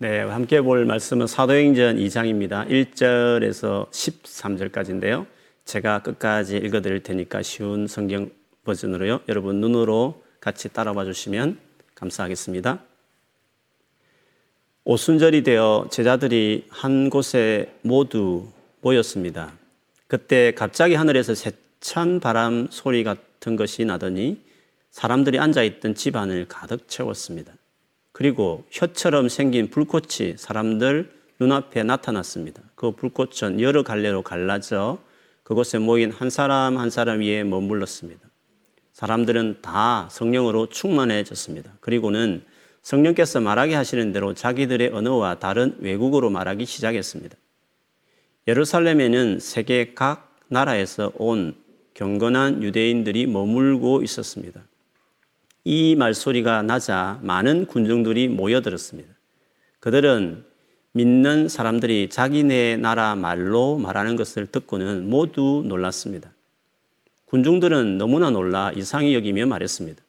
네, 함께 볼 말씀은 사도행전 2장입니다. 1절에서 13절까지인데요. 제가 끝까지 읽어 드릴 테니까 쉬운 성경 버전으로요. 여러분 눈으로 같이 따라봐 주시면 감사하겠습니다. 오순절이 되어 제자들이 한 곳에 모두 모였습니다. 그때 갑자기 하늘에서 세찬 바람 소리 같은 것이 나더니 사람들이 앉아 있던 집안을 가득 채웠습니다. 그리고 혀처럼 생긴 불꽃이 사람들 눈앞에 나타났습니다. 그 불꽃은 여러 갈래로 갈라져 그곳에 모인 한 사람 한 사람 위에 머물렀습니다. 사람들은 다 성령으로 충만해졌습니다. 그리고는 성령께서 말하게 하시는 대로 자기들의 언어와 다른 외국어로 말하기 시작했습니다. 예루살렘에는 세계 각 나라에서 온 경건한 유대인들이 머물고 있었습니다. 이 말소리가 나자 많은 군중들이 모여들었습니다. 그들은 믿는 사람들이 자기네 나라 말로 말하는 것을 듣고는 모두 놀랐습니다. 군중들은 너무나 놀라 이상히 여기며 말했습니다.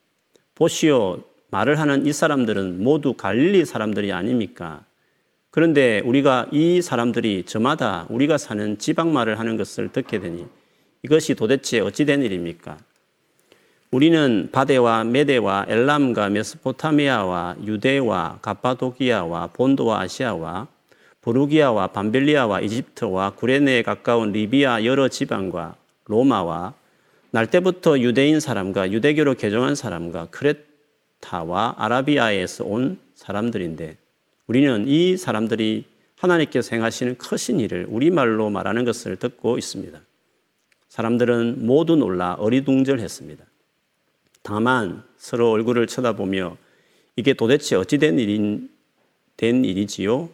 보시오, 말을 하는 이 사람들은 모두 갈릴리 사람들이 아닙니까? 그런데 우리가 이 사람들이 저마다 우리가 사는 지방 말을 하는 것을 듣게 되니 이것이 도대체 어찌 된 일입니까? 우리는 바데와 메데와 엘람과 메소포타미아와 유대와 가파도기아와 본도와 아시아와 보루기아와 밤벨리아와 이집트와 구레네에 가까운 리비아 여러 지방과 로마와 날 때부터 유대인 사람과 유대교로 개종한 사람과 크레타와 아라비아에서 온 사람들인데 우리는 이 사람들이 하나님께서 행하시는 크신 일을 우리말로 말하는 것을 듣고 있습니다. 사람들은 모두 놀라 어리둥절했습니다. 다만 서로 얼굴을 쳐다보며 이게 도대체 어찌된 일인, 된 일이지요?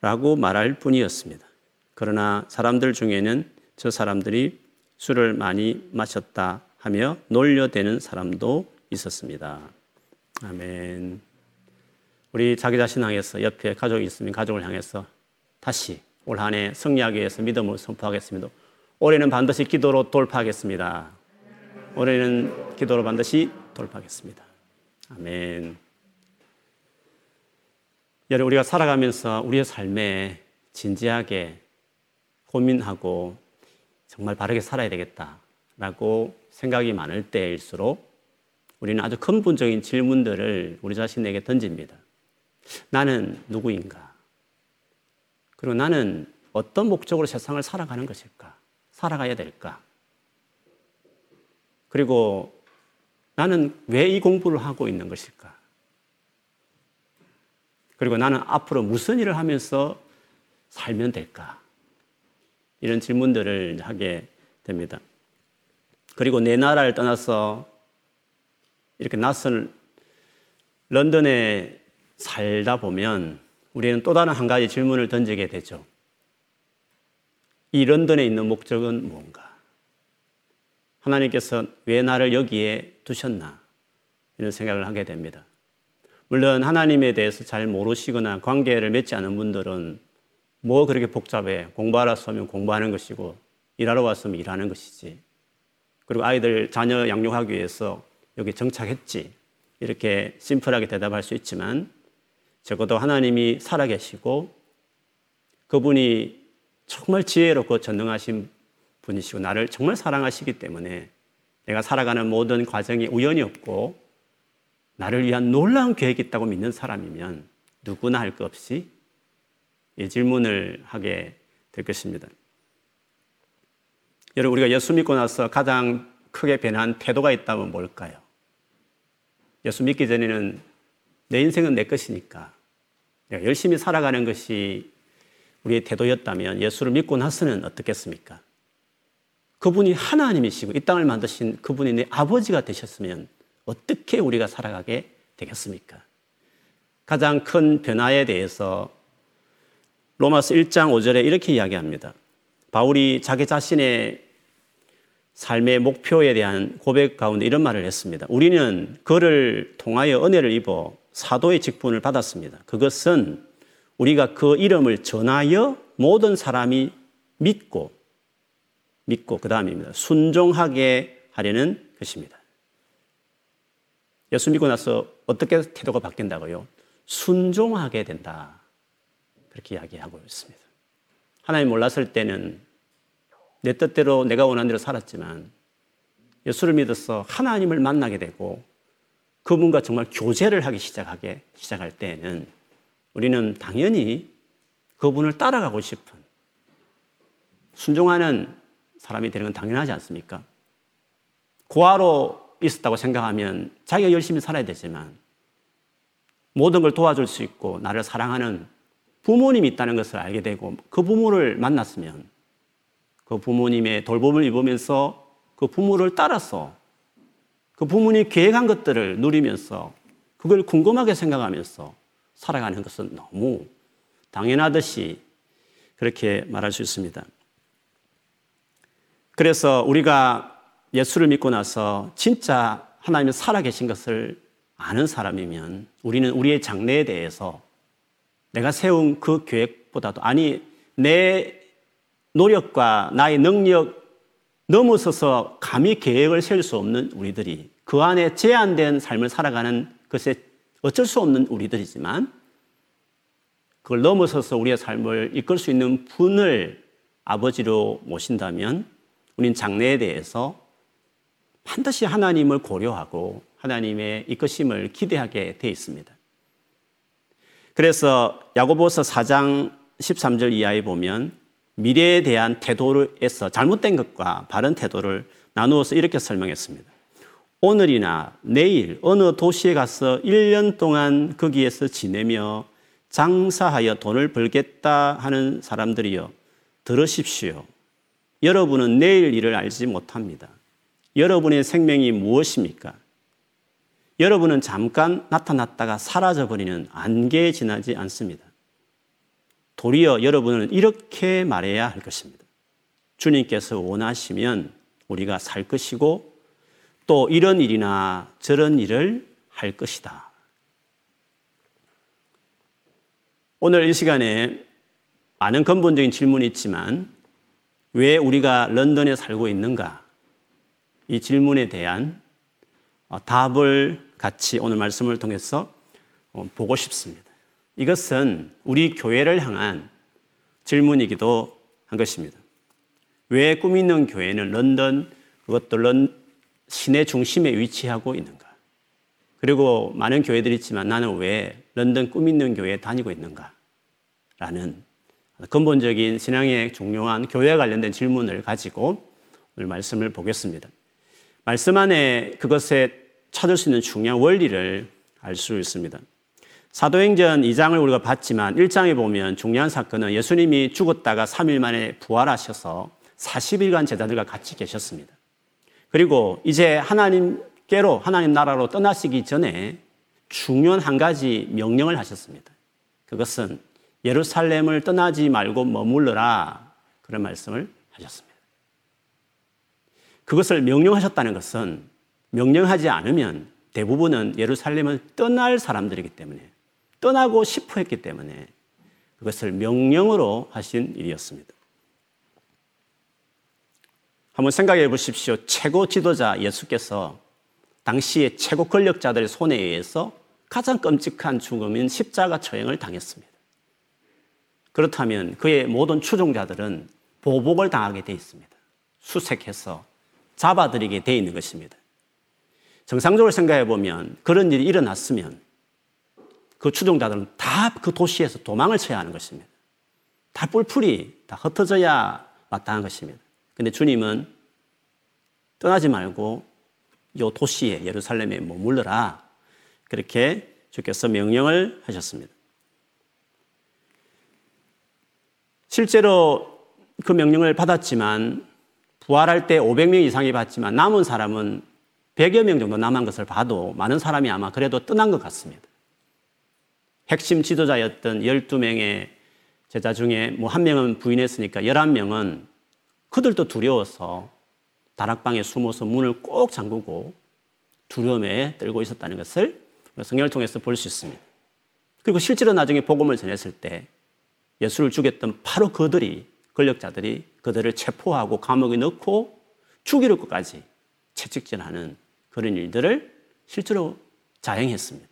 라고 말할 뿐이었습니다. 그러나 사람들 중에는 저 사람들이 술을 많이 마셨다 하며 놀려대는 사람도 있었습니다. 아멘. 우리 자기 자신 향해서 옆에 가족이 있으면 가족을 향해서 다시 올 한 해 승리하기 위해서 믿음을 선포하겠습니다. 올해는 반드시 기도로 돌파하겠습니다. 올해는 기도로 반드시 돌파하겠습니다. 아멘. 여러분, 우리가 살아가면서 우리의 삶에 진지하게 고민하고 정말 바르게 살아야 되겠다라고 생각이 많을 때일수록 우리는 아주 근본적인 질문들을 우리 자신에게 던집니다. 나는 누구인가? 그리고 나는 어떤 목적으로 세상을 살아가는 것일까? 살아가야 될까? 그리고 나는 왜 이 공부를 하고 있는 것일까? 그리고 나는 앞으로 무슨 일을 하면서 살면 될까? 이런 질문들을 하게 됩니다. 그리고 내 나라를 떠나서 이렇게 낯선 런던에 살다 보면 우리는 또 다른 한 가지 질문을 던지게 되죠. 이 런던에 있는 목적은 뭔가? 하나님께서 왜 나를 여기에 두셨나? 이런 생각을 하게 됩니다. 물론 하나님에 대해서 잘 모르시거나 관계를 맺지 않은 분들은 뭐 그렇게 복잡해. 공부하러 왔으면 공부하는 것이고, 일하러 왔으면 일하는 것이지. 그리고 아이들 자녀 양육하기 위해서 여기 정착했지. 이렇게 심플하게 대답할 수 있지만, 적어도 하나님이 살아계시고, 그분이 정말 지혜롭고 전능하신 분이시고 나를 정말 사랑하시기 때문에 내가 살아가는 모든 과정이 우연이 없고 나를 위한 놀라운 계획이 있다고 믿는 사람이면 누구나 할 것 없이 이 질문을 하게 될 것입니다. 여러분, 우리가 예수 믿고 나서 가장 크게 변한 태도가 있다면 뭘까요? 예수 믿기 전에는 내 인생은 내 것이니까 열심히 살아가는 것이 우리의 태도였다면 예수를 믿고 나서는 어떻겠습니까? 그분이 하나님이시고 이 땅을 만드신 그분이 내 아버지가 되셨으면 어떻게 우리가 살아가게 되겠습니까? 가장 큰 변화에 대해서 로마서 1장 5절에 이렇게 이야기합니다. 바울이 자기 자신의 삶의 목표에 대한 고백 가운데 이런 말을 했습니다. 우리는 그를 통하여 은혜를 입어 사도의 직분을 받았습니다. 그것은 우리가 그 이름을 전하여 모든 사람이 믿고 믿고 그 다음입니다. 순종하게 하려는 것입니다. 예수 믿고 나서 어떻게 태도가 바뀐다고요? 순종하게 된다. 그렇게 이야기하고 있습니다. 하나님 몰랐을 때는 내 뜻대로 내가 원하는 대로 살았지만 예수를 믿어서 하나님을 만나게 되고 그분과 정말 교제를 하기 시작하게 시작할 때에는 우리는 당연히 그분을 따라가고 싶은 순종하는 사람이 되는 건 당연하지 않습니까? 고아로 있었다고 생각하면 자기가 열심히 살아야 되지만 모든 걸 도와줄 수 있고 나를 사랑하는 부모님이 있다는 것을 알게 되고 그 부모를 만났으면 그 부모님의 돌봄을 입으면서 그 부모를 따라서 그 부모님이 계획한 것들을 누리면서 그걸 궁금하게 생각하면서 살아가는 것은 너무 당연하듯이 그렇게 말할 수 있습니다. 그래서 우리가 예수를 믿고 나서 진짜 하나님이 살아계신 것을 아는 사람이면 우리는 우리의 장래에 대해서 내가 세운 그 계획보다도 아니 내 노력과 나의 능력 넘어서서 감히 계획을 세울 수 없는 우리들이 그 안에 제한된 삶을 살아가는 것에 어쩔 수 없는 우리들이지만 그걸 넘어서서 우리의 삶을 이끌 수 있는 분을 아버지로 모신다면 우린 장래에 대해서 반드시 하나님을 고려하고 하나님의 이끄심을 기대하게 돼 있습니다. 그래서 야고보서 4장 13절 이하에 보면 미래에 대한 태도에서 잘못된 것과 바른 태도를 나누어서 이렇게 설명했습니다. 오늘이나 내일 어느 도시에 가서 1년 동안 거기에서 지내며 장사하여 돈을 벌겠다 하는 사람들이여 들으십시오. 여러분은 내일 일을 알지 못합니다. 여러분의 생명이 무엇입니까? 여러분은 잠깐 나타났다가 사라져버리는 안개에 지나지 않습니다. 도리어 여러분은 이렇게 말해야 할 것입니다. 주님께서 원하시면 우리가 살 것이고 또 이런 일이나 저런 일을 할 것이다. 오늘 이 시간에 많은 근본적인 질문이 있지만 왜 우리가 런던에 살고 있는가? 이 질문에 대한 어, 답을 같이 오늘 말씀을 통해서 어, 보고 싶습니다. 이것은 우리 교회를 향한 질문이기도 한 것입니다. 왜 꿈 있는 교회는 런던 그것도 런 시내 중심에 위치하고 있는가? 그리고 많은 교회들이 있지만 나는 왜 런던 꿈 있는 교회에 다니고 있는가? 라는 근본적인 신앙의 중요한 교회와 관련된 질문을 가지고 오늘 말씀을 보겠습니다. 말씀 안에 그것에 찾을 수 있는 중요한 원리를 알 수 있습니다. 사도행전 2장을 우리가 봤지만 1장에 보면 중요한 사건은 예수님이 죽었다가 3일 만에 부활하셔서 40일간 제자들과 같이 계셨습니다. 그리고 이제 하나님께로 하나님 나라로 떠나시기 전에 중요한 한 가지 명령을 하셨습니다. 그것은 예루살렘을 떠나지 말고 머물러라. 그런 말씀을 하셨습니다. 그것을 명령하셨다는 것은 명령하지 않으면 대부분은 예루살렘을 떠날 사람들이기 때문에 떠나고 싶어 했기 때문에 그것을 명령으로 하신 일이었습니다. 한번 생각해 보십시오. 최고 지도자 예수께서 당시의 최고 권력자들의 손에 의해서 가장 끔찍한 죽음인 십자가 처형을 당했습니다. 그렇다면 그의 모든 추종자들은 보복을 당하게 돼 있습니다. 수색해서 잡아들이게 돼 있는 것입니다. 정상적으로 생각해 보면 그런 일이 일어났으면 그 추종자들은 다 그 도시에서 도망을 쳐야 하는 것입니다. 다 뿔풀이 다 흩어져야 마땅한 것입니다. 근데 주님은 떠나지 말고 이 도시에 예루살렘에 머물러라. 그렇게 주께서 명령을 하셨습니다. 실제로 그 명령을 받았지만 부활할 때 500명 이상이 받지만 남은 사람은 100여 명 정도 남은 것을 봐도 많은 사람이 아마 그래도 떠난 것 같습니다. 핵심 지도자였던 12명의 제자 중에 뭐 한 명은 부인했으니까 11명은 그들도 두려워서 다락방에 숨어서 문을 꼭 잠그고 두려움에 떨고 있었다는 것을 성경을 통해서 볼 수 있습니다. 그리고 실제로 나중에 복음을 전했을 때 예수를 죽였던 바로 그들이 권력자들이 그들을 체포하고 감옥에 넣고 죽이를 것까지 채찍질하는 그런 일들을 실제로 자행했습니다.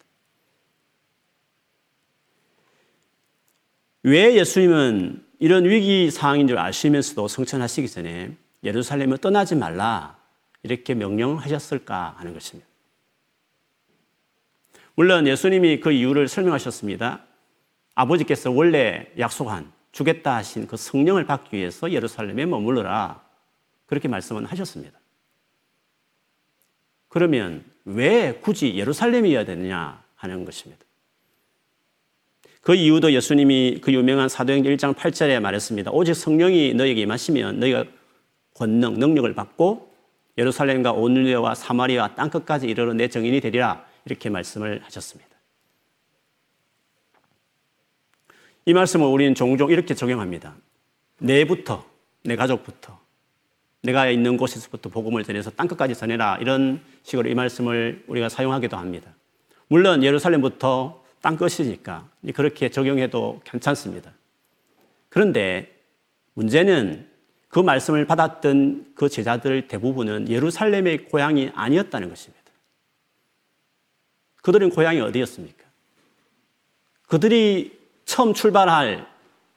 왜 예수님은 이런 위기 상황인 줄 아시면서도 성천하시기 전에 예루살렘을 떠나지 말라 이렇게 명령하셨을까 하는 것입니다. 물론 예수님이 그 이유를 설명하셨습니다. 아버지께서 원래 약속한 주겠다 하신 그 성령을 받기 위해서 예루살렘에 머물러라 그렇게 말씀은 하셨습니다. 그러면 왜 굳이 예루살렘이어야 되느냐 하는 것입니다. 그 이유도 예수님이 그 유명한 사도행전 1장 8절에 말했습니다. 오직 성령이 너에게 임하시면 너희가 권능, 능력을 받고 예루살렘과 온유와 사마리아 땅끝까지 이르러 내 정인이 되리라 이렇게 말씀을 하셨습니다. 이 말씀을 우리는 종종 이렇게 적용합니다. 내부터, 내 가족부터, 내가 있는 곳에서부터 복음을 전해서 땅끝까지 전해라 이런 식으로 이 말씀을 우리가 사용하기도 합니다. 물론 예루살렘부터 땅끝이니까 그렇게 적용해도 괜찮습니다. 그런데 문제는 그 말씀을 받았던 그 제자들 대부분은 예루살렘의 고향이 아니었다는 것입니다. 그들은 고향이 어디였습니까? 그들이 처음 출발할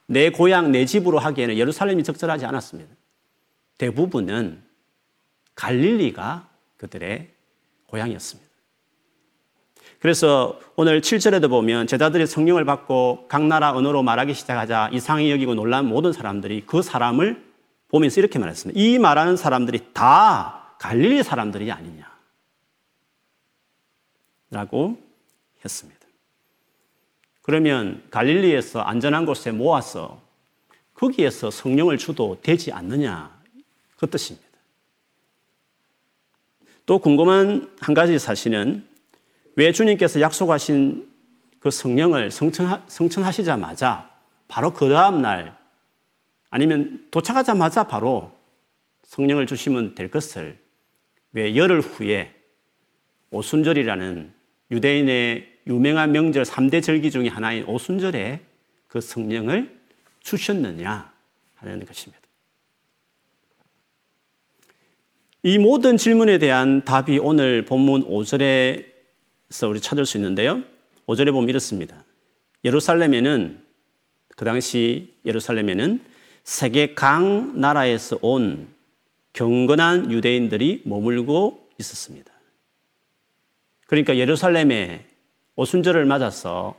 내 고향, 내 집으로 하기에는 예루살렘이 적절하지 않았습니다. 대부분은 갈릴리가 그들의 고향이었습니다. 그래서 오늘 7절에도 보면 제자들이 성령을 받고 각 나라 언어로 말하기 시작하자 이상히 여기고 놀란 모든 사람들이 그 사람을 보면서 이렇게 말했습니다. 이 말하는 사람들이 다 갈릴리 사람들이 아니냐. 라고 했습니다. 그러면 갈릴리에서 안전한 곳에 모아서 거기에서 성령을 주도 되지 않느냐. 그 뜻입니다. 또 궁금한 한 가지 사실은 왜 주님께서 약속하신 그 성령을 성천하, 성천하시자마자 바로 그 다음날 아니면 도착하자마자 바로 성령을 주시면 될 것을 왜 열흘 후에 오순절이라는 유대인의 유명한 명절 3대 절기 중의 하나인 오순절에 그 성령을 주셨느냐 하는 것입니다. 이 모든 질문에 대한 답이 오늘 본문 5절에 그래서 우리 찾을 수 있는데요. 5절에 보면 이렇습니다. 예루살렘에는 그 당시 예루살렘에는 세계 강 나라에서 온 경건한 유대인들이 머물고 있었습니다. 그러니까 예루살렘에 오순절을 맞아서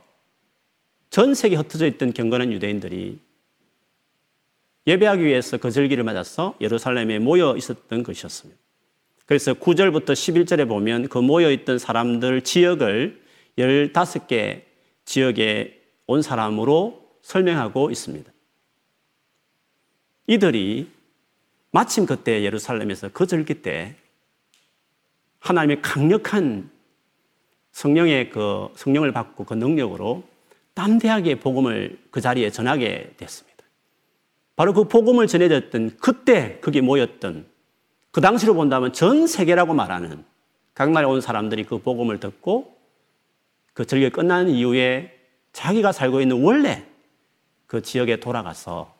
전 세계 흩어져 있던 경건한 유대인들이 예배하기 위해서 그 절기를 맞아서 예루살렘에 모여 있었던 것이었습니다. 그래서 9절부터 11절에 보면 그 모여 있던 사람들 지역을 15개 지역에 온 사람으로 설명하고 있습니다. 이들이 마침 그때 예루살렘에서 그 절기 때 하나님의 강력한 성령의 그 성령을 받고 그 능력으로 담대하게 복음을 그 자리에 전하게 됐습니다. 바로 그 복음을 전해졌던 그때 거기 모였던 그 당시로 본다면 전 세계라고 말하는 각 나라에 온 사람들이 그 복음을 듣고 그 절기 끝난 이후에 자기가 살고 있는 원래 그 지역에 돌아가서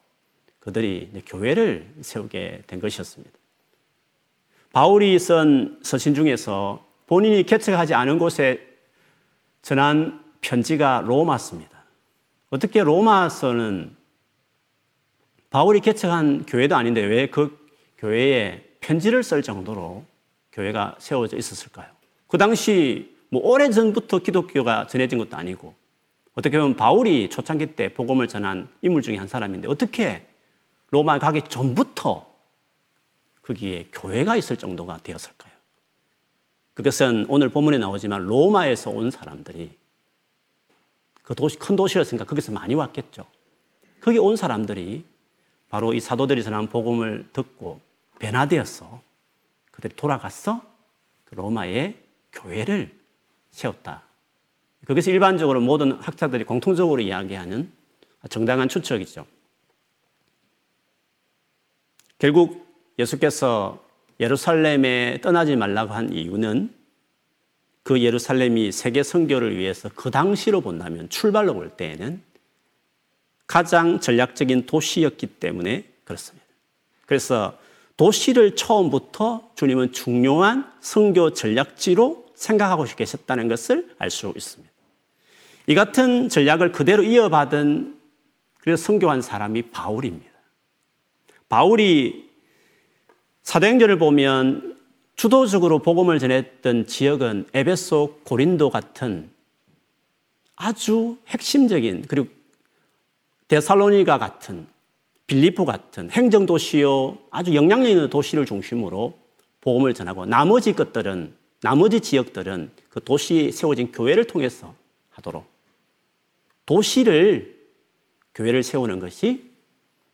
그들이 교회를 세우게 된 것이었습니다. 바울이 쓴 서신 중에서 본인이 개척하지 않은 곳에 전한 편지가 로마서입니다. 어떻게 로마서는 바울이 개척한 교회도 아닌데 왜 그 교회에 편지를 쓸 정도로 교회가 세워져 있었을까요? 그 당시 뭐 오래 전부터 기독교가 전해진 것도 아니고 어떻게 보면 바울이 초창기 때 복음을 전한 인물 중에 한 사람인데 어떻게 로마 가기 전부터 거기에 교회가 있을 정도가 되었을까요? 그것은 오늘 본문에 나오지만 로마에서 온 사람들이 그 도시, 큰 도시였으니까 거기서 많이 왔겠죠. 거기 온 사람들이 바로 이 사도들이 전한 복음을 듣고 변화되었어. 그들이 돌아갔어. 그 로마의 교회를 세웠다. 그것이 일반적으로 모든 학자들이 공통적으로 이야기하는 정당한 추측이죠. 결국 예수께서 예루살렘에 떠나지 말라고 한 이유는 그 예루살렘이 세계 선교를 위해서 그 당시로 본다면 출발로 볼 때에는 가장 전략적인 도시였기 때문에 그렇습니다. 그래서 도시를 처음부터 주님은 중요한 선교 전략지로 생각하고 계셨다는 것을 알 수 있습니다. 이 같은 전략을 그대로 이어받은 그래서 선교한 사람이 바울입니다. 바울이 사도행전을 보면 주도적으로 복음을 전했던 지역은 에베소, 고린도 같은 아주 핵심적인 그리고 데살로니가 같은 빌리포 같은 행정도시요 아주 영향력 있는 도시를 중심으로 복음을 전하고 나머지 것들은 나머지 지역들은 그 도시에 세워진 교회를 통해서 하도록 도시를 교회를 세우는 것이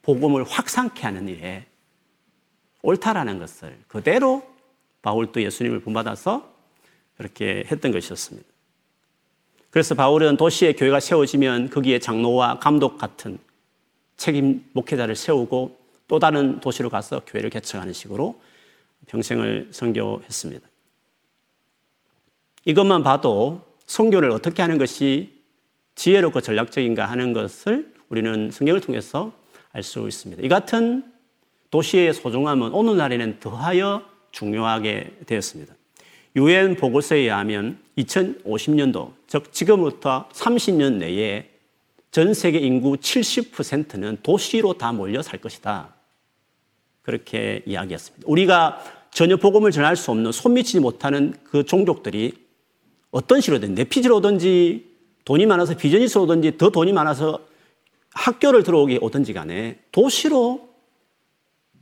복음을 확산케 하는 일에 옳다라는 것을 그대로 바울도 예수님을 본받아서 그렇게 했던 것이었습니다. 그래서 바울은 도시에 교회가 세워지면 거기에 장로와 감독 같은 책임 목회자를 세우고 또 다른 도시로 가서 교회를 개척하는 식으로 평생을 선교했습니다. 이것만 봐도 선교를 어떻게 하는 것이 지혜롭고 전략적인가 하는 것을 우리는 성경을 통해서 알 수 있습니다. 이 같은 도시의 소중함은 오늘날에는 더하여 중요하게 되었습니다. 유엔 보고서에 의하면 2050년도, 즉 지금부터 30년 내에 전 세계 인구 70%는 도시로 다 몰려 살 것이다. 그렇게 이야기했습니다. 우리가 전혀 복음을 전할 수 없는 손 미치지 못하는 그 종족들이 어떤 식으로든 내 피지로 오든지 돈이 많아서 비즈니스 오든지 더 돈이 많아서 학교를 들어오기 오든지 간에 도시로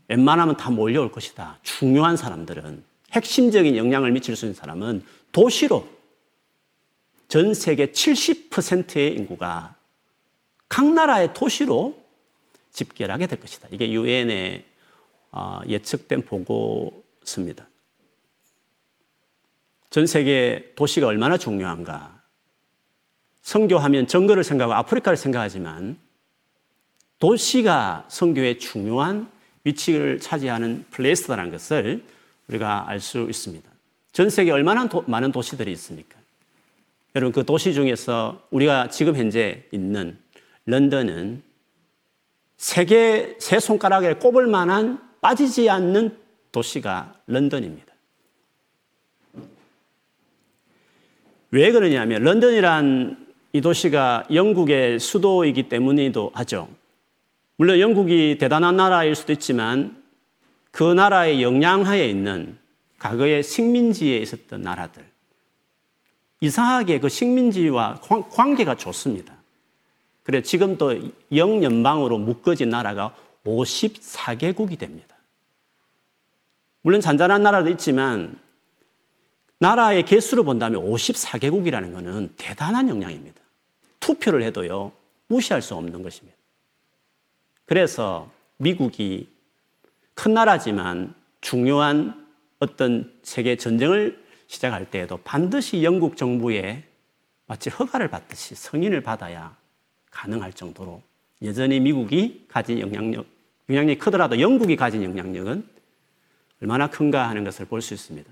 웬만하면 다 몰려올 것이다. 중요한 사람들은 핵심적인 영향을 미칠 수 있는 사람은 도시로 전 세계 70%의 인구가 각 나라의 도시로 집결하게 될 것이다. 이게 유엔의 어, 예측된 보고서입니다. 전 세계 도시가 얼마나 중요한가. 성교하면 정글을 생각하고 아프리카를 생각하지만 도시가 성교의 중요한 위치를 차지하는 플레이스라는 것을 우리가 알 수 있습니다. 전 세계 얼마나 도, 많은 도시들이 있습니까? 여러분 그 도시 중에서 우리가 지금 현재 있는 런던은 세계 세 손가락에 꼽을 만한 빠지지 않는 도시가 런던입니다. 왜 그러냐면 런던이란 이 도시가 영국의 수도이기 때문이기도 하죠. 물론 영국이 대단한 나라일 수도 있지만 그 나라의 영향하에 있는 과거의 식민지에 있었던 나라들. 이상하게 그 식민지와 관계가 좋습니다. 그래 지금 또 영연방으로 묶어진 나라가 54개국이 됩니다. 물론 잔잔한 나라도 있지만 나라의 개수로 본다면 54개국이라는 것은 대단한 영향입니다. 투표를 해도요, 무시할 수 없는 것입니다. 그래서 미국이 큰 나라지만 중요한 어떤 세계 전쟁을 시작할 때에도 반드시 영국 정부에 마치 허가를 받듯이 승인을 받아야 가능할 정도로 여전히 미국이 가진 영향력, 영향력이 크더라도 영국이 가진 영향력은 얼마나 큰가 하는 것을 볼 수 있습니다.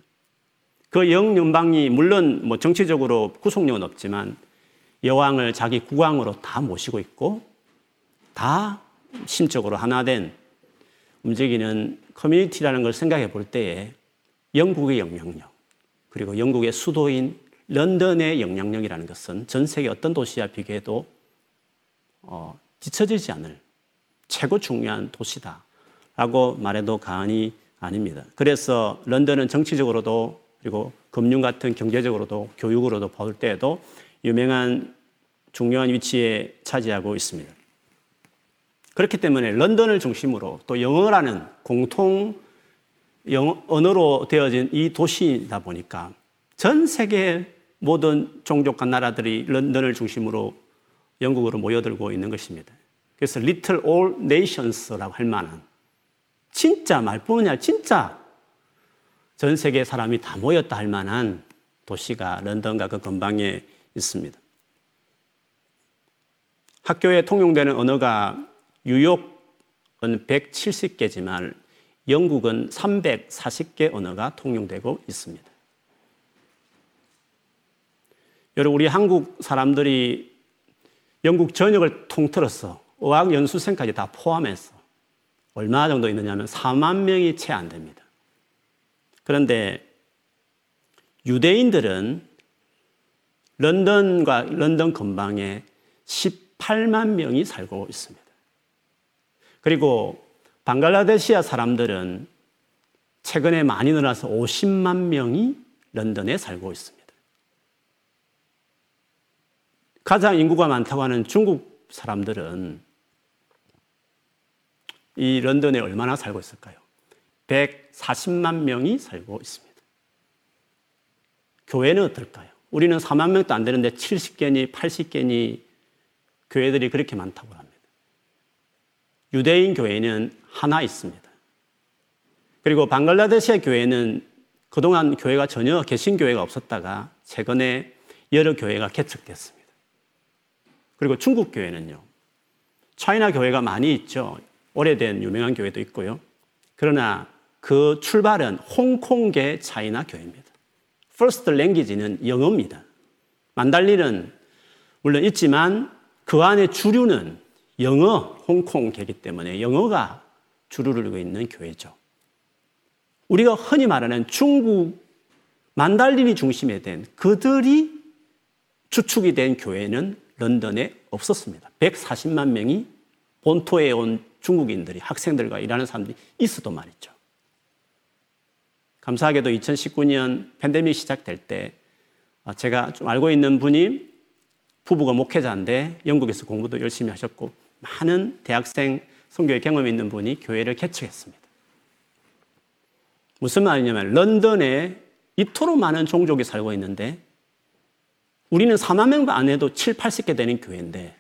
그 영연방이 물론 뭐 정치적으로 구속력은 없지만 여왕을 자기 국왕으로 다 모시고 있고 다 심적으로 하나 된 움직이는 커뮤니티라는 걸 생각해 볼 때에 영국의 영향력 그리고 영국의 수도인 런던의 영향력이라는 것은 전 세계 어떤 도시와 비교해도 어, 뒤처지지 않을 최고 중요한 도시다 라고 말해도 과언이 아닙니다. 그래서 런던은 정치적으로도 그리고 금융 같은 경제적으로도 교육으로도 볼 때에도 유명한 중요한 위치에 차지하고 있습니다. 그렇기 때문에 런던을 중심으로 또 영어라는 공통 언어로 되어진 이 도시이다 보니까 전 세계 모든 종족과 나라들이 런던을 중심으로 영국으로 모여들고 있는 것입니다. 그래서 Little All Nations라고 할 만한 진짜 말뿐이 아니라 진짜 전 세계 사람이 다 모였다 할 만한 도시가 런던과 그 근방에 있습니다. 학교에 통용되는 언어가 뉴욕은 170개지만 영국은 340개 언어가 통용되고 있습니다. 여러분, 우리 한국 사람들이 영국 전역을 통틀어서 어학 연수생까지 다 포함해서 얼마 정도 있느냐면 4만 명이 채 안 됩니다. 그런데 유대인들은 런던과 런던 근방에 18만 명이 살고 있습니다. 그리고 방글라데시아 사람들은 최근에 많이 늘어나서 50만 명이 런던에 살고 있습니다. 가장 인구가 많다고 하는 중국 사람들은 이 런던에 얼마나 살고 있을까요? 140만 명이 살고 있습니다. 교회는 어떨까요? 우리는 4만 명도 안 되는데 70개니 80개니 교회들이 그렇게 많다고 합니다. 유대인 교회는 하나 있습니다. 그리고 방글라데시아 교회는 그동안 교회가 전혀 개신교회가 없었다가 최근에 여러 교회가 개척됐습니다. 그리고 중국 교회는요. 차이나 교회가 많이 있죠. 오래된 유명한 교회도 있고요. 그러나 그 출발은 홍콩계 차이나 교회입니다. First language는 영어입니다. 만달리는 물론 있지만 그 안에 주류는 영어 홍콩계이기 때문에 영어가 이루고 있는 교회죠. 우리가 흔히 말하는 중국 만달린이 중심에 된 그들이 주축이 된 교회는 런던에 없었습니다. 140만 명이 본토에 온 중국인들이 학생들과 일하는 사람들이 있어도 말이죠. 감사하게도 2019년 팬데믹 시작될 때 아, 제가 좀 알고 있는 분이 부부가 목회자인데 영국에서 공부도 열심히 하셨고 많은 대학생 선교의 경험이 있는 분이 교회를 개척했습니다. 무슨 말이냐면 런던에 이토록 많은 종족이 살고 있는데 우리는 4만 명도 안 해도 7, 80개 되는 교회인데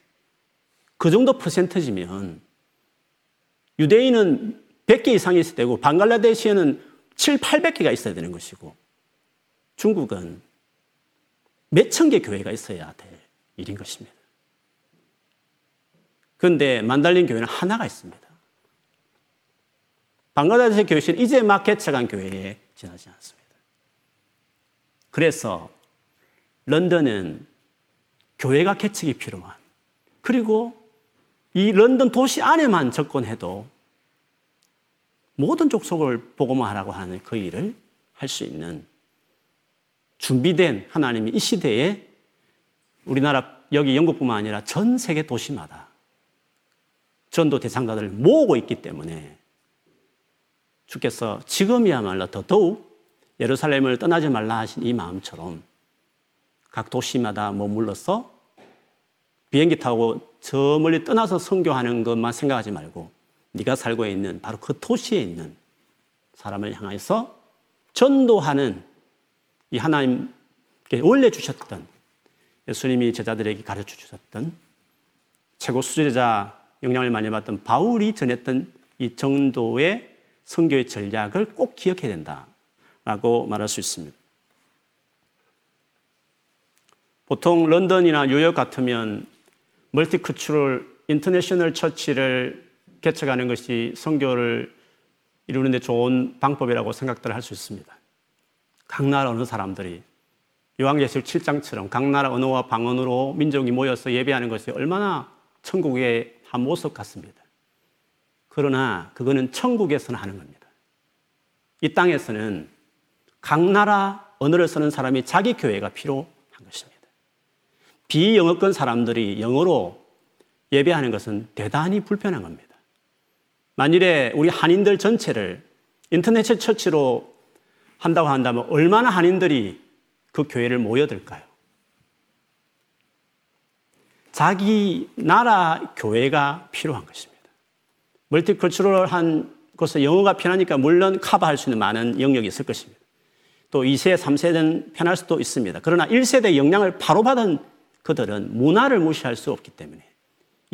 그 정도 퍼센트지면 유대인은 100개 이상이 있어야 되고 방글라데시에는 7, 800개가 있어야 되는 것이고 중국은 몇 천 개 교회가 있어야 될 일인 것입니다. 그런데 만달린 교회는 하나가 있습니다. 방글라데시 교회는 이제 막 개척한 교회에 지나지 않습니다. 그래서 런던은 교회가 개척이 필요한 그리고 이 런던 도시 안에만 접근해도 모든 족속을 복음화하라고 하는 그 일을 할 수 있는 준비된 하나님이 이 시대에 우리나라 여기 영국뿐만 아니라 전 세계 도시마다 전도 대상자들을 모으고 있기 때문에 주께서 지금이야말로 더 더욱 예루살렘을 떠나지 말라 하신 이 마음처럼 각 도시마다 머물러서 비행기 타고 저 멀리 떠나서 선교하는 것만 생각하지 말고 네가 살고 있는 바로 그 도시에 있는 사람을 향해서 전도하는 이 하나님께 원래 주셨던 예수님이 제자들에게 가르쳐 주셨던 최고 수제자 영향을 많이 받던 바울이 전했던 이 정도의 성교의 전략을 꼭 기억해야 된다라고 말할 수 있습니다. 보통 런던이나 뉴욕 같으면 multicultural international church를 개척하는 것이 선교를 이루는데 좋은 방법이라고 생각들 할 수 있습니다. 각 나라 어느 사람들이 요한계시록 7장처럼 각 나라 언어와 방언으로 민족이 모여서 예배하는 것이 얼마나 천국의 한 모습 같습니다. 그러나 그거는 천국에서는 하는 겁니다. 이 땅에서는 각 나라 언어를 쓰는 사람이 자기 교회가 필요한 것입니다. 비영어권 사람들이 영어로 예배하는 것은 대단히 불편한 겁니다. 만일에 우리 한인들 전체를 인터넷 처치로 한다고 한다면 얼마나 한인들이 그 교회를 모여들까요? 자기 나라 교회가 필요한 것입니다. 멀티컬처럴한 곳에 영어가 편하니까 물론 커버할 수 있는 많은 영역이 있을 것입니다. 또 2세, 3세는 편할 수도 있습니다. 그러나 1세대 영향을 바로 받은 그들은 문화를 무시할 수 없기 때문에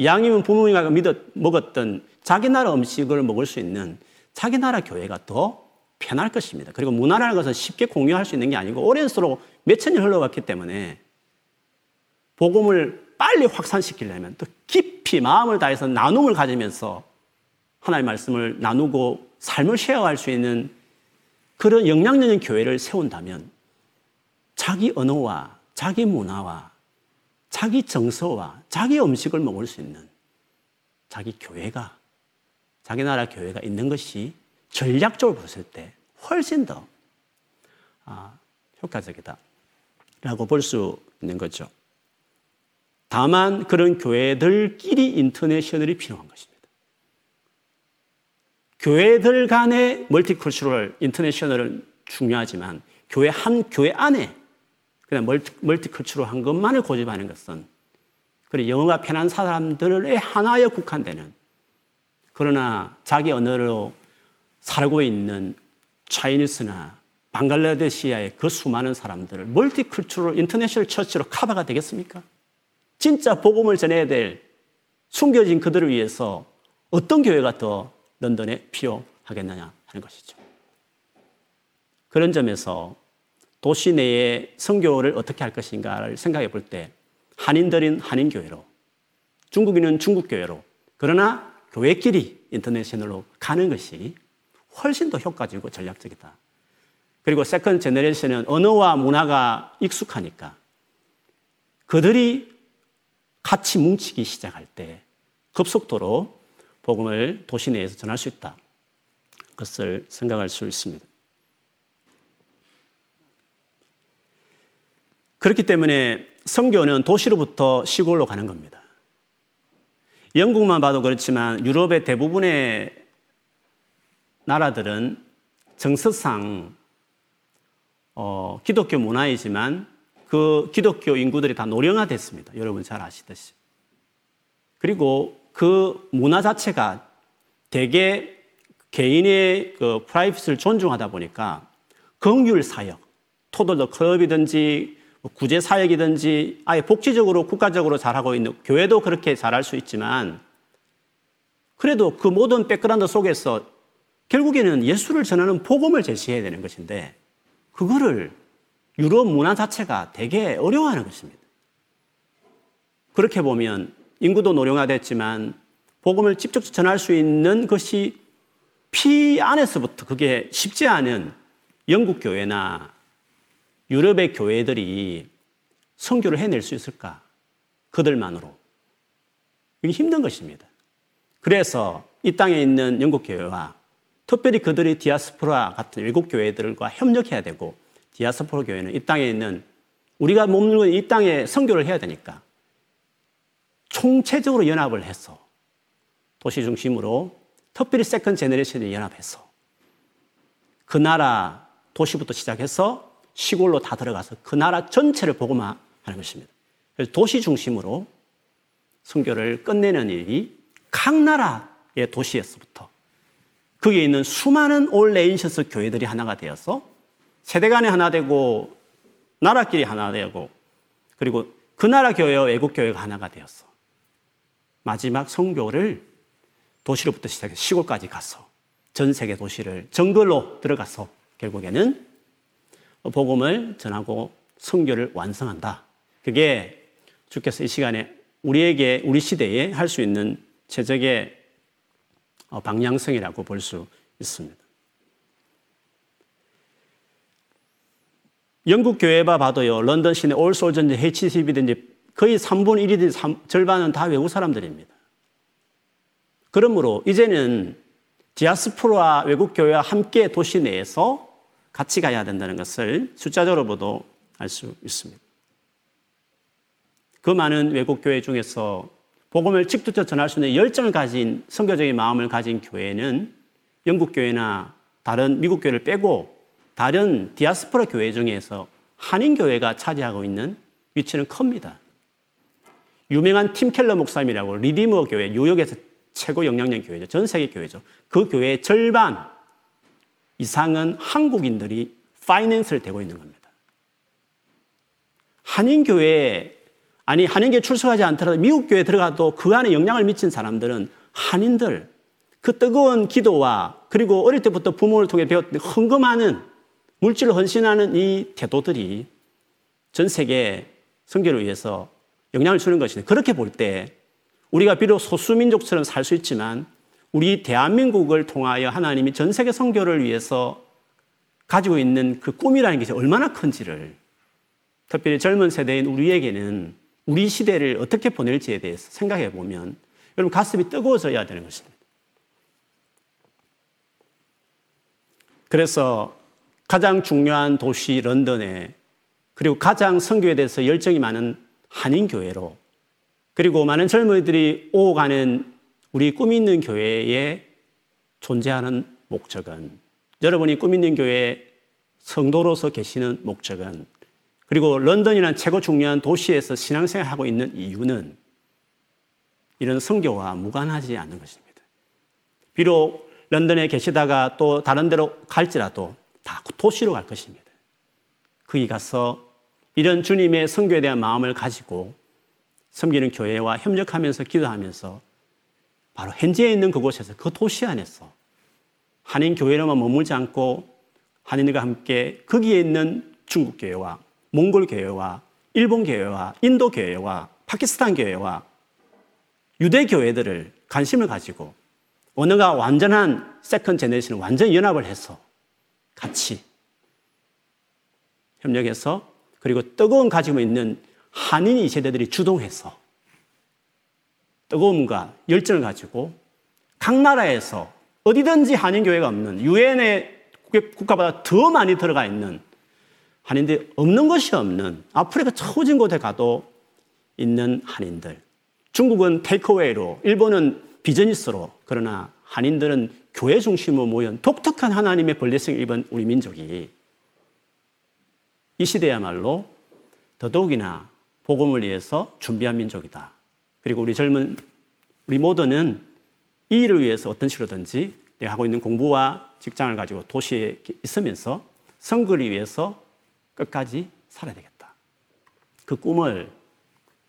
양이면 부모님과 믿었, 먹었던 자기 나라 음식을 먹을 수 있는 자기 나라 교회가 더 편할 것입니다. 그리고 문화라는 것은 쉽게 공유할 수 있는 게 아니고 오랜 수로 몇천 년 흘러갔기 때문에 복음을 빨리 확산시키려면 또 깊이 마음을 다해서 나눔을 가지면서 하나님의 말씀을 나누고 삶을 쉐어할 수 있는 그런 영향력 있는 교회를 세운다면 자기 언어와 자기 문화와 자기 정서와 자기 음식을 먹을 수 있는 자기 교회가 자기 나라 교회가 있는 것이 전략적으로 봤을 때 훨씬 더 아, 효과적이다라고 볼 수 있는 거죠. 다만 그런 교회들끼리 인터내셔널이 필요한 것입니다. 교회들 간의 multicultural international은 중요하지만 교회 한 교회 안에 그냥 multi, multicultural한 것만을 고집하는 것은 그리고 영어가 편한 사람들의 하나에 국한되는 그러나 자기 언어로 살고 있는 Chinese나 방글라데시아의 그 수많은 사람들을 multicultural international church로 커버가 되겠습니까? 진짜 복음을 전해야 될 숨겨진 그들을 위해서 어떤 교회가 더 런던에 필요하겠느냐 하는 것이죠. 그런 점에서 도시 내에 선교를 어떻게 할 것인가를 생각해 볼 때 한인들은 한인 교회로 중국인은 중국 교회로 그러나 교회끼리 international로 가는 것이 훨씬 더 효과적이고 전략적이다. 그리고 second generation은 언어와 문화가 익숙하니까 그들이 같이 뭉치기 시작할 때 급속도로 복음을 도시 내에서 전할 수 있다. 것을 생각할 수 있습니다. 그렇기 때문에 성교는 도시로부터 시골로 가는 겁니다. 영국만 봐도 그렇지만 유럽의 대부분의 나라들은 정서상 어, 기독교 문화이지만 그 기독교 인구들이 다 노령화됐습니다. 여러분 잘 아시듯이. 그리고 그 문화 자체가 대개 개인의 그 private을 존중하다 보니까 긍휼 사역, toddler club이든지 뭐 구제 사역이든지 아예 복지적으로 국가적으로 잘하고 있는 교회도 그렇게 잘할 수 있지만 그래도 그 모든 백그라운드 속에서 결국에는 예수를 전하는 복음을 제시해야 되는 것인데 그거를 유럽 문화 자체가 되게 어려워하는 것입니다. 그렇게 보면 인구도 노령화됐지만 복음을 직접 전할 수 있는 것이 피 안에서부터 그게 쉽지 않은 영국 교회나 유럽의 교회들이 성교를 해낼 수 있을까? 그들만으로. 이게 힘든 것입니다. 그래서 이 땅에 있는 영국 교회와 특별히 그들이 디아스포라 같은 외국 교회들과 협력해야 되고 디아스포라 교회는 이 땅에 있는 우리가 머무는 이 땅에 선교를 해야 되니까 총체적으로 연합을 해서 도시 중심으로 특별히 second generation을 연합해서 그 나라 도시부터 시작해서 시골로 다 들어가서 그 나라 전체를 복음화 하는 것입니다. 그래서 도시 중심으로 선교를 끝내는 일이 각 나라의 도시에서부터 거기에 있는 수많은 all nations 교회들이 하나가 되어서 세대 간에 하나 되고 나라끼리 하나 되고 그리고 그 나라 교회와 외국 교회가 하나가 되어서. 마지막 선교를 도시로부터 시작해서 시골까지 가서 전 세계 도시를 정글로 들어가서 결국에는 복음을 전하고 성교를 완성한다. 그게 주께서 이 시간에 우리에게 우리 시대에 할 수 있는 최적의 어, 방향성이라고 볼 수 있습니다. 영국 교회바 봐도요, 런던 시내 올솔전지, HCB든지 거의 3분 1이든 절반은 다 외국 사람들입니다. 그러므로 이제는 디아스포라 외국 교회와 함께 도시 내에서 같이 가야 된다는 것을 숫자적으로 보도 알 수 있습니다. 그 많은 외국 교회 중에서 복음을 직접 전할 수 있는 열정을 가진 선교적인 마음을 가진 교회는 영국 교회나 다른 미국 교회를 빼고 다른 디아스포라 교회 중에서 한인 교회가 차지하고 있는 위치는 큽니다. 유명한 팀 켈러 목사님이라고 리디머 교회 뉴욕에서 최고 영향력 교회죠. 전 세계 교회죠. 그 교회의 절반 이상은 한국인들이 파이낸스를 대고 있는 겁니다. 한인 교회, 아니, 한인 교회 출석하지 않더라도 미국 교회에 들어가도 그 안에 영향을 미친 사람들은 한인들, 그 뜨거운 기도와 그리고 어릴 때부터 부모를 통해 배웠던 헌금하는 물질을 헌신하는 이 태도들이 전 세계 성교를 위해서 영향을 주는 것이데 그렇게 볼 때 우리가 비록 소수민족처럼 살 수 있지만 우리 대한민국을 통하여 하나님이 전 세계 선교를 위해서 가지고 있는 그 꿈이라는 것이 얼마나 큰지를 특별히 젊은 세대인 우리에게는 우리 시대를 어떻게 보낼지에 대해서 생각해 보면 여러분 가슴이 뜨거워져야 되는 것입니다. 그래서 가장 중요한 도시 런던에 그리고 가장 선교에 대해서 열정이 많은 한인 교회로 그리고 많은 젊은이들이 오가는 우리 꿈이 있는 교회에 존재하는 목적은 여러분이 꿈 있는 교회 성도로서 계시는 목적은 그리고 런던이라는 최고 중요한 도시에서 신앙생활하고 있는 이유는 이런 성교와 무관하지 않는 것입니다. 비록 런던에 계시다가 또 다른 데로 갈지라도 다 도시로 갈 것입니다. 거기 가서 이런 주님의 성교에 대한 마음을 가지고 섬기는 교회와 협력하면서 기도하면서 바로 현지에 있는 그곳에서 그 도시 안에서 한인 교회로만 머물지 않고 한인들과 함께 거기에 있는 중국 교회와 몽골 교회와 일본 교회와 인도 교회와 파키스탄 교회와 유대 교회들을 관심을 가지고 어느가 완전한 세컨 제네레이션을 완전히 연합을 해서 같이 협력해서 그리고 뜨거운 가지고 있는 한인 이 세대들이 주동해서 뜨거움과 열정을 가지고 각 나라에서 어디든지 한인교회가 없는 유엔의 국가보다 더 많이 들어가 있는 한인들이 없는 것이 없는 아프리카 초진 곳에 가도 있는 한인들. 중국은 테이크웨이로, 일본은 비즈니스로, 그러나 한인들은 교회 중심으로 모인 독특한 하나님의 벌레성을 입은 우리 민족이 이 시대야말로 더더욱이나 복음을 위해서 준비한 민족이다. 그리고 우리 젊은 우리 모두는 이 일을 위해서 어떤 식으로든지 내가 하고 있는 공부와 직장을 가지고 도시에 있으면서 선거를 위해서 끝까지 살아야 되겠다. 그 꿈을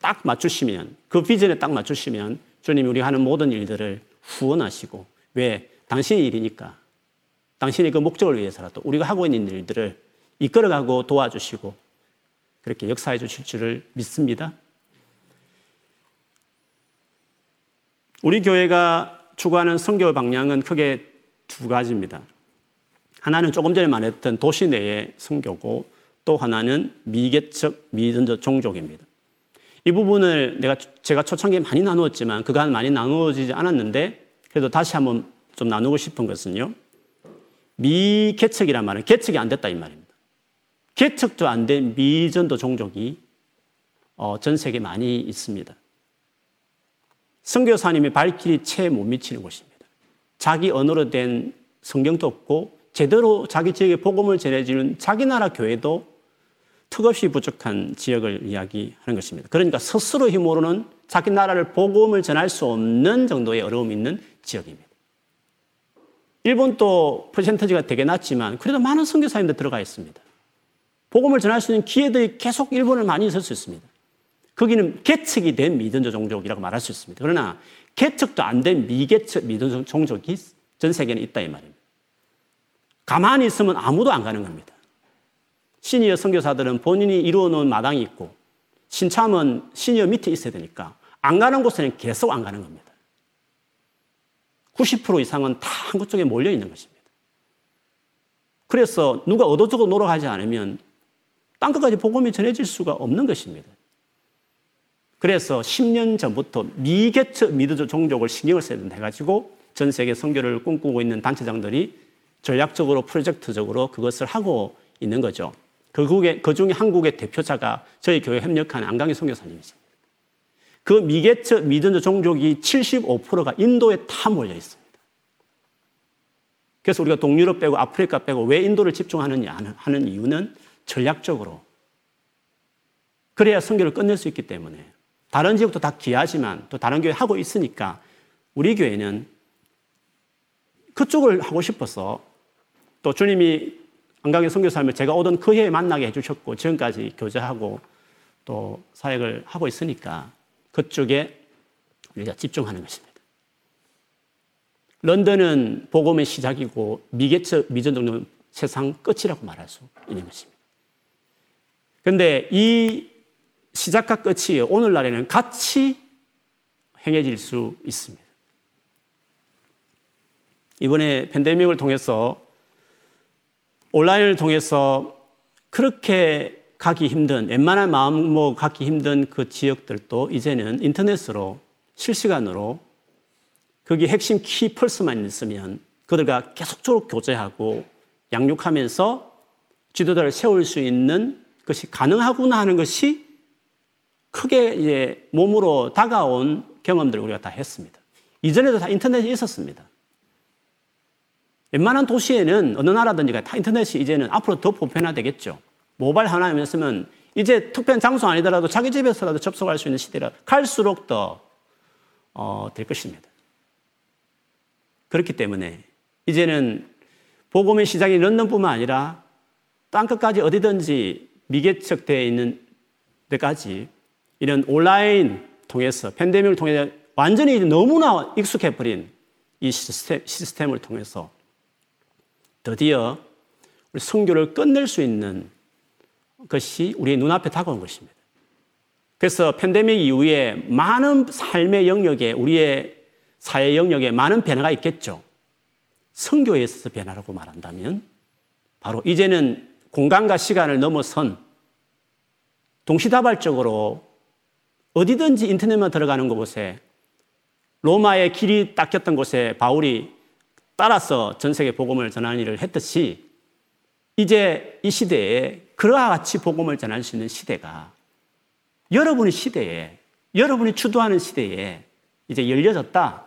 딱 맞추시면, 그 비전에 딱 맞추시면 주님이 우리가 하는 모든 일들을 후원하시고, 왜? 당신의 일이니까. 당신의 그 목적을 위해서라도 우리가 하고 있는 일들을 이끌어가고 도와주시고, 그렇게 역사해 주실 줄을 믿습니다. 우리 교회가 추구하는 성교 방향은 크게 두 가지입니다. 하나는 조금 전에 말했던 도시 내의 성교고 또 하나는 미개척, 미전적 종족입니다. 이 부분을 내가 제가 초창기에 많이 나누었지만 그간 많이 나누어지지 않았는데 그래도 다시 한번 좀 나누고 싶은 것은요. 미개척이란 말은 개척이 안 됐다 이 말입니다. 개척도 안 된 미전도 종족이 어, 전 세계 많이 있습니다. 성교사님의 발길이 채 못 미치는 곳입니다. 자기 언어로 된 성경도 없고 제대로 자기 지역에 복음을 전해주는 자기 나라 교회도 턱없이 부족한 지역을 이야기하는 것입니다. 그러니까 스스로 힘으로는 자기 나라를 복음을 전할 수 없는 정도의 어려움이 있는 지역입니다. 일본도 퍼센터지가 되게 낮지만 그래도 많은 선교사님들 들어가 있습니다. 복음을 전할 수 있는 기회들이 계속 일본을 많이 있을 수 있습니다. 거기는 개척이 된 미전조 종족이라고 말할 수 있습니다. 그러나 개척도 안 된 미개척 미전조 종족이 전 세계는 있다 이 말입니다. 가만히 있으면 아무도 안 가는 겁니다. 시니어 선교사들은 본인이 이루어 놓은 마당이 있고 신참은 시니어 밑에 있어야 되니까 안 가는 곳에는 계속 안 가는 겁니다. 90% 이상은 다 한국 쪽에 몰려 있는 것입니다. 그래서 누가 얻어주고 노력하지 않으면 땅 끝까지 복음이 전해질 수가 없는 것입니다. 그래서 10년 전부터 미개처 미드조 종족을 신경을 써야 된다 해가지고 전 세계 선교를 꿈꾸고 있는 단체장들이 전략적으로 프로젝트적으로 그것을 하고 있는 거죠. 그국에, 그 중에 한국의 대표자가 저희 교회 협력하는 안강희 선교사님이십니다. 그 미개처 미드조 종족이 75%가 인도에 다 몰려 있습니다. 그래서 우리가 동유럽 빼고 아프리카 빼고 왜 인도를 집중하느냐 하는 이유는 전략적으로 그래야 성교를 끝낼 수 있기 때문에 다른 지역도 다 귀하지만 또 다른 교회 하고 있으니까 우리 교회는 그쪽을 하고 싶어서 또 주님이 안강의 선교사님을 제가 오던 그 해에 만나게 해주셨고 지금까지 교제하고 또 사역을 하고 있으니까 그쪽에 우리가 집중하는 것입니다. 런던은 복음의 시작이고 미개처 미전정도는 세상 끝이라고 말할 수 있는 것입니다. 그런데 이 시작과 끝이 오늘날에는 같이 행해질 수 있습니다. 이번에 팬데믹을 통해서 온라인을 통해서 그렇게 가기 힘든, 웬만한 마음 먹 가기 힘든 그 지역들도 이제는 인터넷으로 실시간으로 거기 핵심 키 펄스만 있으면 그들과 계속적으로 교제하고 양육하면서 지도자를 세울 수 있는 것이 가능하구나 하는 것이 크게 이제 몸으로 다가온 경험들을 우리가 다 했습니다. 이전에도 다 인터넷이 있었습니다. 웬만한 도시에는 어느 나라든지가 다 인터넷이 이제는 앞으로 더 보편화되겠죠. 모바일 하나였으면 이제 특별한 장소 아니더라도 자기 집에서라도 접속할 수 있는 시대라 갈수록 더, 어, 될 것입니다. 그렇기 때문에 이제는 복음의 시작이 런던뿐만 아니라 땅끝까지 어디든지 미개척되어 있는 데까지 이런 온라인 통해서 팬데믹을 통해 완전히 너무나 익숙해버린 이 시스템, 시스템을 통해서 드디어 우리 성교를 끝낼 수 있는 것이 우리의 눈앞에 다가온 것입니다. 그래서 팬데믹 이후에 많은 삶의 영역에 우리의 사회 영역에 많은 변화가 있겠죠. 성교에 있어서 변화라고 말한다면 바로 이제는 공간과 시간을 넘어선 동시다발적으로 어디든지 인터넷만 들어가는 곳에 로마의 길이 닦였던 곳에 바울이 따라서 전 세계 복음을 전하는 일을 했듯이 이제 이 시대에 그와 같이 복음을 전할 수 있는 시대가 여러분의 시대에 여러분이 주도하는 시대에 이제 열려졌다.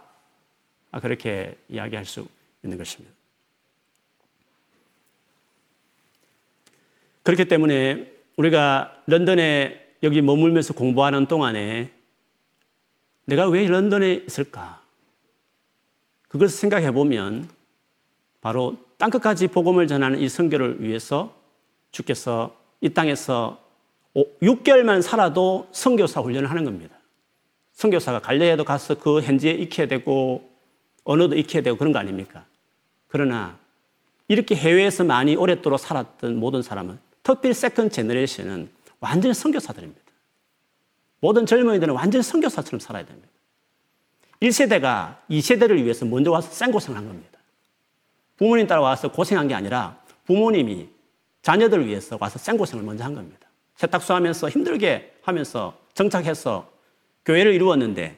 아, 그렇게 이야기할 수 있는 것입니다. 그렇기 때문에 우리가 런던에 여기 머물면서 공부하는 동안에 내가 왜 런던에 있을까? 그걸 생각해 보면 바로 땅끝까지 복음을 전하는 이 선교를 위해서 주께서 이 땅에서 6개월만 살아도 선교사 훈련을 하는 겁니다. 선교사가 갈래에도 가서 그 현지에 익혀야 되고 언어도 익혀야 되고 그런 거 아닙니까? 그러나 이렇게 해외에서 많이 오랫도록 살았던 모든 사람은 특별히 second generation은 완전히 선교사들입니다. 모든 젊은이들은 완전히 선교사처럼 살아야 됩니다. 1세대가 2세대를 위해서 먼저 와서 생고생을 한 겁니다. 부모님 따라와서 고생한 게 아니라 부모님이 자녀들을 위해서 와서 생고생을 먼저 한 겁니다. 세탁소 하면서 힘들게 하면서 정착해서 교회를 이루었는데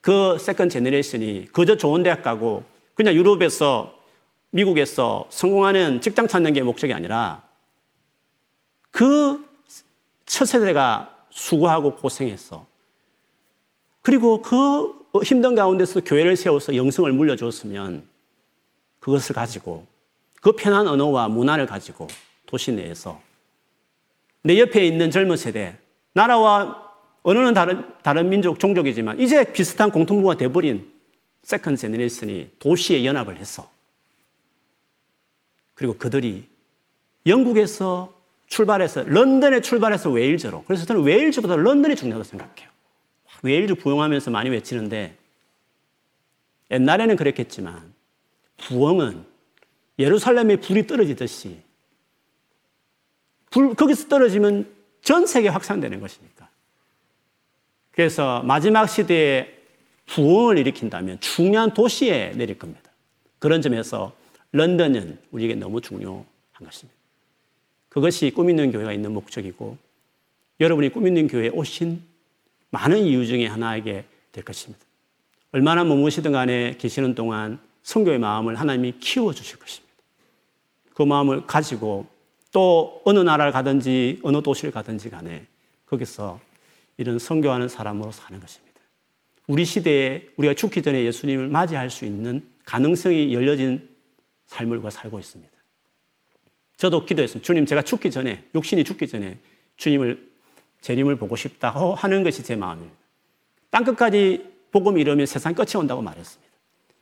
그 second generation이 그저 좋은 대학 가고 그냥 유럽에서 미국에서 성공하는 직장 찾는 게 목적이 아니라 그 첫 세대가 수고하고 고생해서. 그리고 그 힘든 가운데서 교회를 세워서 영성을 물려줬으면 그것을 가지고 그 편한 언어와 문화를 가지고 도시 내에서 내 옆에 있는 젊은 세대, 나라와 언어는 다른, 다른 민족, 종족이지만 이제 비슷한 공통분모가 돼버린 second generation이 도시에 연합을 해서. 그리고 그들이 영국에서 출발해서 런던에 출발해서 웨일즈로 그래서 저는 웨일즈보다 런던이 중요하다고 생각해요. 웨일즈 부흥하면서 많이 외치는데 옛날에는 그랬겠지만 부흥은 예루살렘에 불이 떨어지듯이 불 거기서 떨어지면 전 세계 확산되는 것이니까. 그래서 마지막 시대에 부흥을 일으킨다면 중요한 도시에 내릴 겁니다. 그런 점에서 런던은 우리에게 너무 중요한 것입니다. 그것이 꿈 있는 교회가 있는 목적이고 여러분이 꿈 있는 교회에 오신 많은 이유 중에 하나이게 될 것입니다. 얼마나 머무시든 간에 계시는 동안 성교의 마음을 하나님이 키워 주실 것입니다. 그 마음을 가지고 또 어느 나라를 가든지 어느 도시를 가든지 간에 거기서 이런 성교하는 사람으로 사는 것입니다. 우리 시대에 우리가 죽기 전에 예수님을 맞이할 수 있는 가능성이 열려진 삶을 살고 있습니다. 저도 기도했습니다. 주님, 제가 죽기 전에, 육신이 죽기 전에 주님을, 재림을 보고 싶다 하는 것이 제 마음입니다. 땅 끝까지 복음이 이러면 세상 끝이 온다고 말했습니다.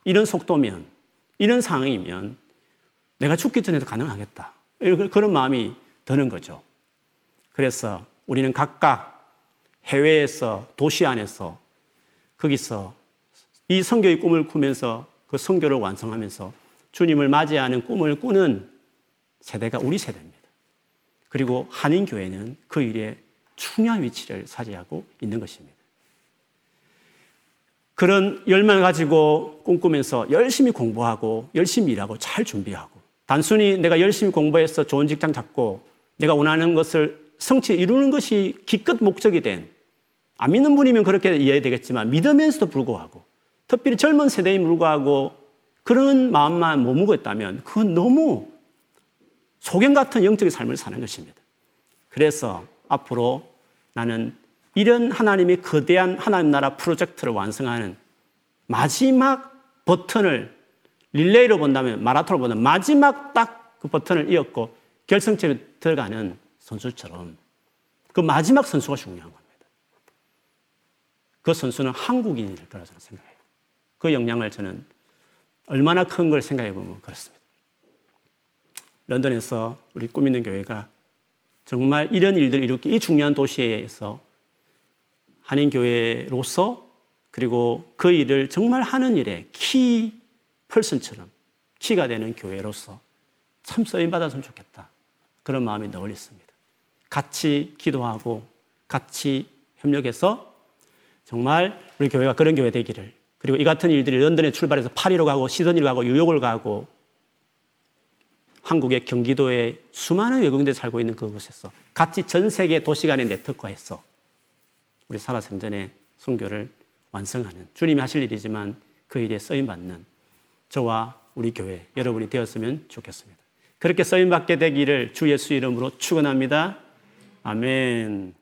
이런 속도면, 이런 상황이면 내가 죽기 전에도 가능하겠다. 그런 마음이 드는 거죠. 그래서 우리는 각각 해외에서, 도시 안에서, 거기서 이 성교의 꿈을 꾸면서 그 성교를 완성하면서 주님을 맞이하는 꿈을 꾸는 세대가 우리 세대입니다. 그리고 한인교회는 그 일에 중요한 위치를 차지하고 있는 것입니다. 그런 열망을 가지고 꿈꾸면서 열심히 공부하고 열심히 일하고 잘 준비하고 단순히 내가 열심히 공부해서 좋은 직장 잡고 내가 원하는 것을 성취 이루는 것이 기껏 목적이 된 안 믿는 분이면 그렇게 이해되겠지만 믿으면서도 불구하고 특별히 젊은 세대에 불구하고 그런 마음만 머무고 있다면 그건 너무 소경 같은 영적인 삶을 사는 것입니다. 그래서 앞으로 나는 이런 하나님의 거대한 하나님 나라 프로젝트를 완성하는 마지막 버튼을 릴레이로 본다면 마라톤을 본다면 마지막 딱 그 버튼을 이었고 결승점에 들어가는 선수처럼 그 마지막 선수가 중요한 겁니다. 그 선수는 한국인일 거라 저는 생각해요. 그 영향을 저는 얼마나 큰 걸 생각해 보면 그렇습니다. 런던에서 우리 꿈 있는 교회가 정말 이런 일들을 일으키 이 중요한 도시에서 한인교회로서 그리고 그 일을 정말 하는 일에 키 펄슨처럼 키가 되는 교회로서 참 쓰임 받았으면 좋겠다. 그런 마음이 늘 있습니다. 같이 기도하고 같이 협력해서 정말 우리 교회가 그런 교회 되기를 그리고 이 같은 일들이 런던에 출발해서 파리로 가고 시드니로 가고 뉴욕을 가고 한국의 경기도에 수많은 외국인들이 살고 있는 그곳에서 같이 전 세계 도시 간의 네트워크에서 우리 살아생전의 선교를 완성하는 주님이 하실 일이지만 그 일에 쓰임 받는 저와 우리 교회 여러분이 되었으면 좋겠습니다. 그렇게 쓰임 받게 되기를 주 예수 이름으로 축원합니다. 아멘.